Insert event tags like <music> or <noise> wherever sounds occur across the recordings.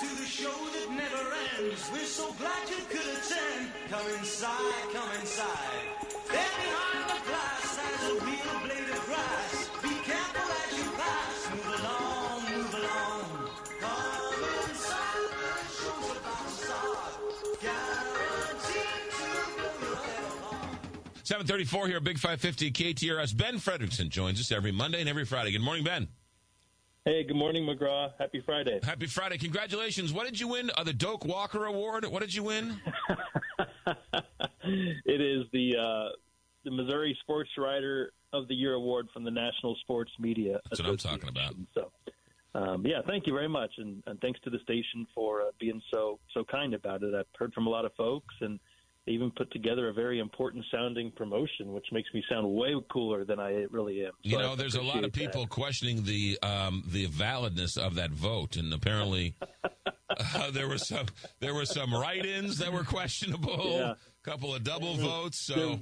to the show that never ends. We're so glad you could attend. Come inside, come inside. There behind the glass a real blade of grass. Be careful as you pass. Move along, move along. Come inside, the show's about to start. Guaranteed to your head off. 734 here, Big 550 KTRS. Ben Fredrickson joins us every Monday and every Friday. Good morning, Ben. Hey, good morning, McGraw. Happy Friday. Happy Friday. Congratulations. What did you win? Uh, the Doak Walker Award. What did you win? <laughs> it is the uh, the Missouri Sports Writer of the Year award from the National Sports Media. That's what I'm talking about. So, um, yeah, thank you very much, and, and thanks to the station for uh, being so so kind about it. I've heard from a lot of folks, and they even put together a very important sounding promotion, which makes me sound way cooler than I really am. You So I know, there's a lot of appreciate that. people questioning the um, the validness of that vote, and apparently <laughs> uh, there were some there were some write-ins that were questionable. Yeah. A couple of double votes. So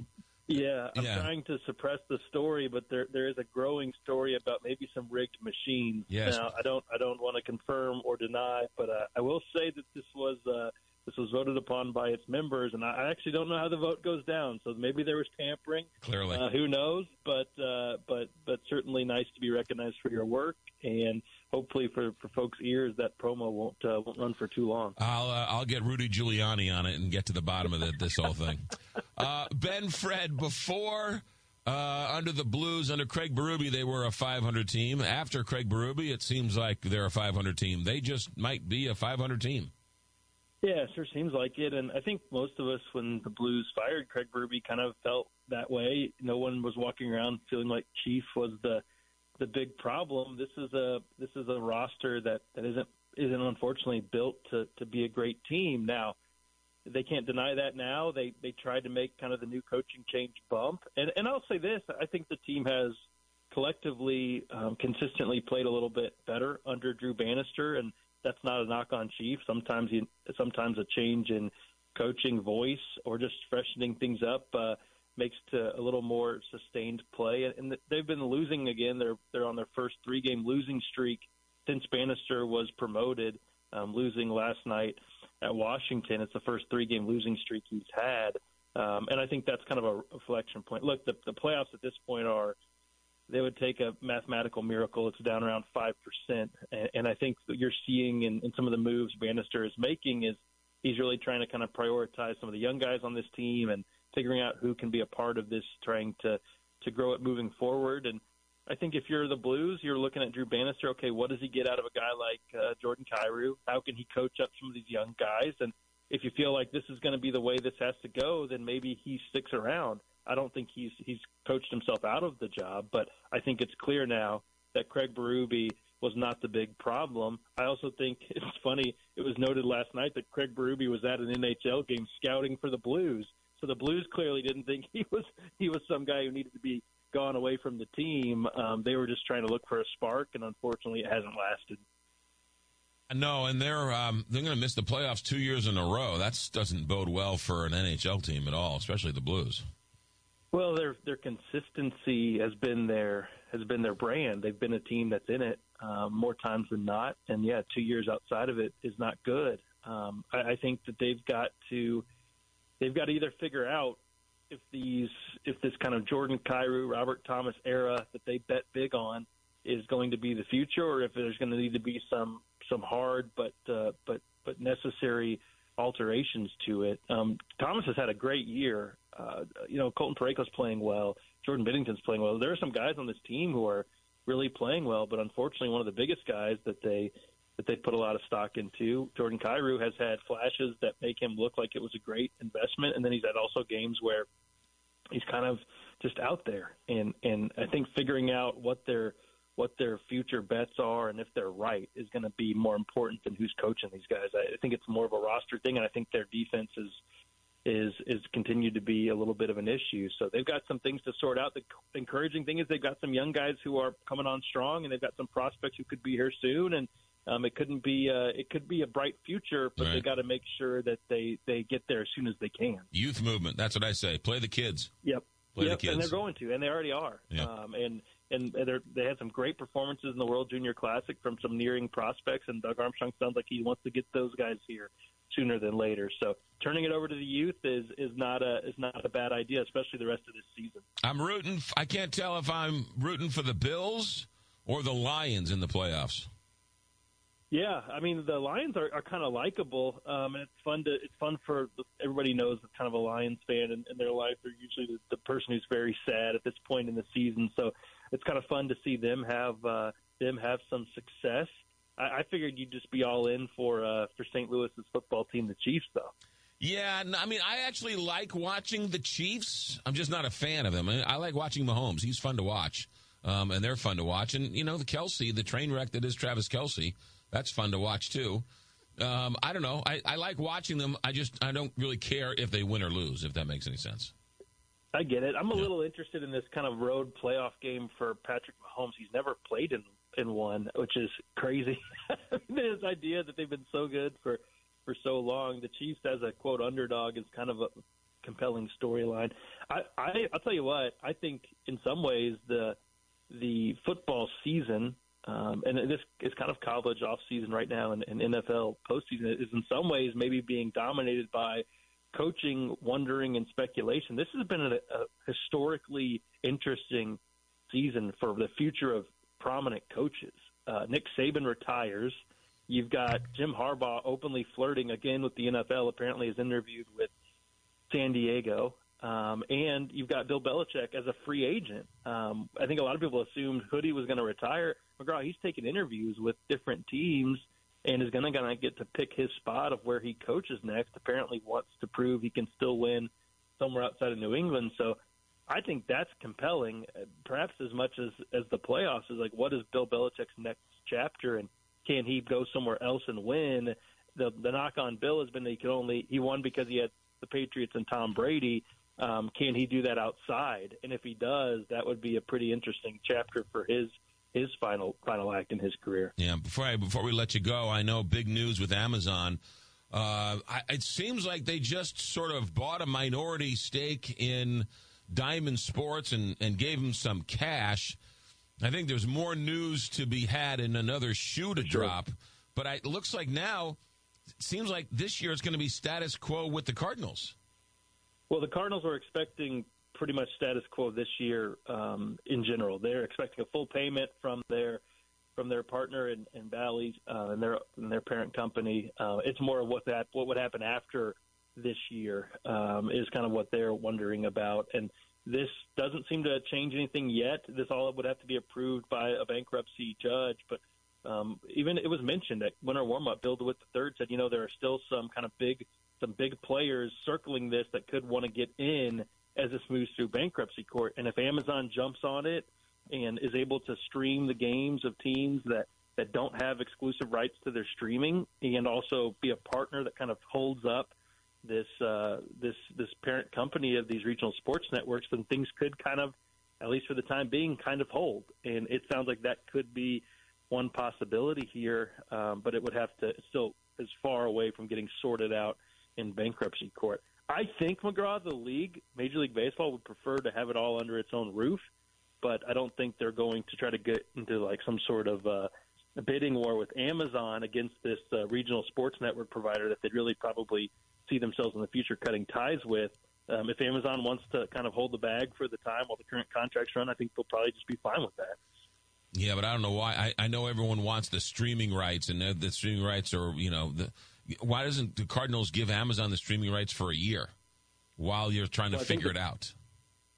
Yeah, I'm Yeah. trying to suppress the story, but there there is a growing story about maybe some rigged machines. Yes. Now, I don't I don't want to confirm or deny, but uh, I will say that this was uh, this was voted upon by its members, and I actually don't know how the vote goes down. So maybe there was tampering. clearly, Uh, who knows? But uh, but but certainly nice to be recognized for your work, and hopefully for, for folks' ears that promo won't uh, won't run for too long. I'll uh, I'll get Rudy Giuliani on it and get to the bottom of the, this whole thing. <laughs> Uh, ben Fred before. Uh, under the Blues, under Craig Berube, they were a 500 team. After Craig Berube, it seems like they're a 500 team. They just might be a 500 team. Yeah, sure seems like it. And I think most of us, when the Blues fired Craig Berube, kind of felt that way. No one was walking around feeling like Chief was the the big problem. This is a this is a roster that that isn't isn't unfortunately built to to be a great team. Now, they can't deny that now. They they tried to make kind of the new coaching change bump. And and I'll say this, I think the team has collectively um, consistently played a little bit better under Drew Bannister and that's not a knock on Chief. Sometimes you, sometimes a change in coaching voice or just freshening things up uh, makes to a little more sustained play. And they've been losing again. They're they're on their first three game losing streak since Bannister was promoted, um, losing last night at Washington. It's the first three game losing streak he's had. Um, and I think that's kind of a reflection point. Look, the, the playoffs at this point are they would take a mathematical miracle. It's down around five percent, and, and I think you're seeing in, in some of the moves Bannister is making is he's really trying to kind of prioritize some of the young guys on this team and figuring out who can be a part of this, trying to to grow it moving forward. And I think if you're the Blues, you're looking at Drew Bannister. Okay, what does he get out of a guy like uh, Jordan Kyrou? How can he coach up some of these young guys? And if you feel like this is going to be the way this has to go, then maybe he sticks around. I don't think he's he's coached himself out of the job, but I think it's clear now that Craig Berube was not the big problem. I also think <laughs> it's funny. It was noted last night that Craig Berube was at an NHL game scouting for the Blues. So the Blues clearly didn't think <laughs> he was he was some guy who needed to be gone away from the team. Um, they were just trying to look for a spark, and unfortunately, it hasn't lasted. No, and they're um, they're going to miss the playoffs two years in a row. That doesn't bode well for an NHL team at all, especially the Blues. Well, their their consistency has been their has been their brand. They've been a team that's in it um, more times than not, and yeah, two years outside of it is not good. Um, I, I think that they've got to they've got to either figure out if these if this kind of Jordan Kyrou, Robert Thomas era that they bet big on is going to be the future, or if there's going to need to be some some hard but uh, but but necessary alterations to it. Um, Thomas has had a great year. Uh, you know, Colton Parayko's playing well. Jordan Binnington's playing well. There are some guys on this team who are really playing well, but unfortunately, one of the biggest guys that they that they put a lot of stock into, Jordan Kyrou, has had flashes that make him look like it was a great investment, and then he's had also games where he's kind of just out there. And and I think figuring out what their what their future bets are and if they're right is going to be more important than who's coaching these guys. I think it's more of a roster thing, and I think their defense is is is continued to be a little bit of an issue. So they've got some things to sort out. The encouraging thing is they've got some young guys who are coming on strong, and they've got some prospects who could be here soon. And um, it couldn't be uh, it could be a bright future, but they got to make sure that they they get there as soon as they can. Youth movement. That's what I say. Play the kids. Yep. Play the yep, and they're going to, and they already are. Yeah. Um, and and they had some great performances in the World Junior Classic from some nearing prospects. And Doug Armstrong sounds like he wants to get those guys here sooner than later. So turning it over to the youth is is not a is not a bad idea, especially the rest of this season. I'm rooting. I can't tell if I'm rooting for the Bills or the Lions in the playoffs. Yeah, I mean the Lions are, are kind of likable, um, and it's fun to it's fun for everybody knows that kind of a Lions fan in, in their life. They're usually the, the person who's very sad at this point in the season, so it's kind of fun to see them have uh, them have some success. I, I figured you'd just be all in for uh, for St. Louis's football team, the Chiefs, though. Yeah, I mean, I actually like watching the Chiefs. I'm just not a fan of them. I like watching Mahomes. He's fun to watch, um, and they're fun to watch. And you know, the Kelce, the train wreck that is Travis Kelce, that's fun to watch too. Um, I don't know. I, I like watching them. I just I don't really care if they win or lose. If that makes any sense. I get it. I'm a yeah. little interested in this kind of road playoff game for Patrick Mahomes. He's never played in in one, which is crazy. <laughs> this idea that they've been so good for for so long. The Chiefs as a quote underdog is kind of a compelling storyline. I, I I'll tell you what. I think in some ways the the football season um, and this is kind of college off season right now, and, and NFL postseason is in some ways maybe being dominated by coaching, wondering, and speculation. This has been a, a historically interesting season for the future of prominent coaches. Uh, Nick Saban retires. You've got Jim Harbaugh openly flirting again with the NFL. Apparently, is interviewed with San Diego. Um, and you've got Bill Belichick as a free agent. Um, I think a lot of people assumed Hoodie was going to retire. McGraw, he's taking interviews with different teams and is going to get to pick his spot of where he coaches next. Apparently, wants to prove he can still win somewhere outside of New England. So, I think that's compelling, uh, perhaps as much as as the playoffs is like, what is Bill Belichick's next chapter, and can he go somewhere else and win? The the knock on Bill has been that he could only he won because he had the Patriots and Tom Brady um, can he do that outside? And if he does, that would be a pretty interesting chapter for his his final final act in his career. Yeah. Before I, before we let you go, I know big news with Amazon. Uh, I, it seems like they just sort of bought a minority stake in Diamond Sports and, and gave them some cash. I think there's more news to be had in another shoe to sure. drop. But I, it looks like now, it seems like this year is going to be status quo with the Cardinals. Well, the Cardinals are expecting pretty much status quo this year um, in general. They're expecting a full payment from their from their partner in, in Bally's uh, and their and their parent company. Uh, it's more of what that what would happen after this year um, is kind of what they're wondering about. And this doesn't seem to change anything yet. This all would have to be approved by a bankruptcy judge, but. Um, even it was mentioned at winter warm up. Bill DeWitt III said, you know, there are still some kind of big some big players circling this that could want to get in as this moves through bankruptcy court. And if Amazon jumps on it and is able to stream the games of teams that that don't have exclusive rights to their streaming, and also be a partner that kind of holds up this uh, this this parent company of these regional sports networks, then things could kind of, at least for the time being, kind of hold. And it sounds like that could be one possibility here, um, but it would have to still is far away from getting sorted out in bankruptcy court. I think McGraw, the league, Major League Baseball, would prefer to have it all under its own roof, but I don't think they're going to try to get into like some sort of uh, bidding war with Amazon against this uh, regional sports network provider that they'd really probably see themselves in the future cutting ties with. Um, if Amazon wants to kind of hold the bag for the time while the current contracts run, I think they'll probably just be fine with that. Yeah, but I don't know why. I, I know everyone wants the streaming rights, and the streaming rights are, you know, the, why doesn't the Cardinals give Amazon the streaming rights for a year while you're trying well, to figure the, it out?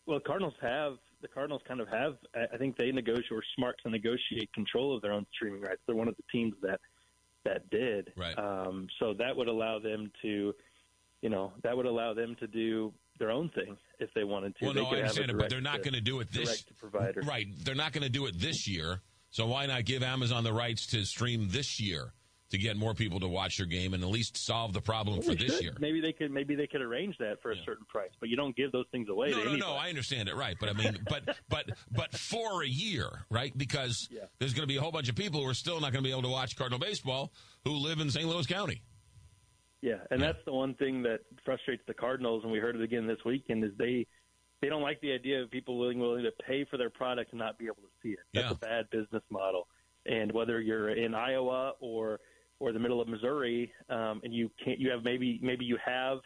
Well, Cardinals have the Cardinals kind of have. I think they negotiate or smart to negotiate control of their own streaming rights. They're one of the teams that that did. Right. Um, so that would allow them to, you know, that would allow them to do their own thing if they wanted to. Well, they no, I understand it, but they're not going to do it this provider. Right. They're not going to do it this year. So why not give Amazon the rights to stream this year? To get more people to watch your game and at least solve the problem well, for this should. year. Maybe they could maybe they could arrange that for a certain price, but you don't give those things away. No, no, anybody. no. I understand it, right? But I mean, but <laughs> but but for a year, right? Because yeah. there's going to be a whole bunch of people who are still not going to be able to watch Cardinal baseball who live in St. Louis County. Yeah, and yeah. that's the one thing that frustrates the Cardinals, and we heard it again this weekend. Is they they don't like the idea of people willing willing to pay for their product and not be able to see it. That's Yeah. a bad business model. And whether you're in Iowa or or the middle of Missouri, um, and you can't, you have maybe maybe you have,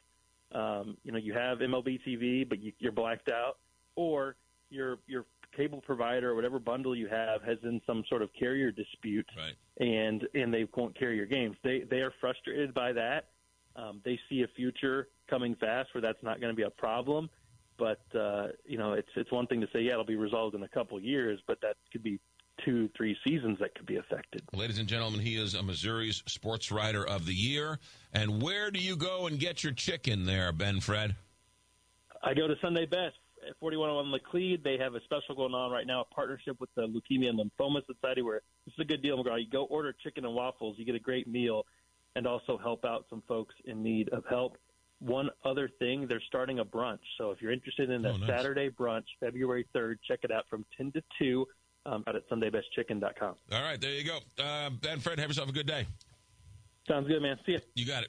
um, you know, you have MLB TV, but you, you're blacked out, or your your cable provider or whatever bundle you have has in some sort of carrier dispute, Right. and and they won't carry your games. They they are frustrated by that. Um, they see a future coming fast where that's not going to be a problem. But uh, you know, it's it's one thing to say, yeah, it'll be resolved in a couple years, but that could be two, three seasons that could be affected. Ladies and gentlemen, he is a Missouri's Sports Writer of the Year. And where do you go and get your chicken there, Ben Fred? I go to Sunday Best at 4101 Laclede. They have a special going on right now, a partnership with the Leukemia and Lymphoma Society, where this is a good deal, McGraw. You go order chicken and waffles, you get a great meal, and also help out some folks in need of help. One other thing, they're starting a brunch. So if you're interested in oh, a Oh, nice. Saturday brunch, February 3rd, check it out from 10 to 2 um, out at sundaybestchicken.com. All right, there you go. Uh, ben Fred, have yourself a good day. Sounds good, man. See ya. You got it.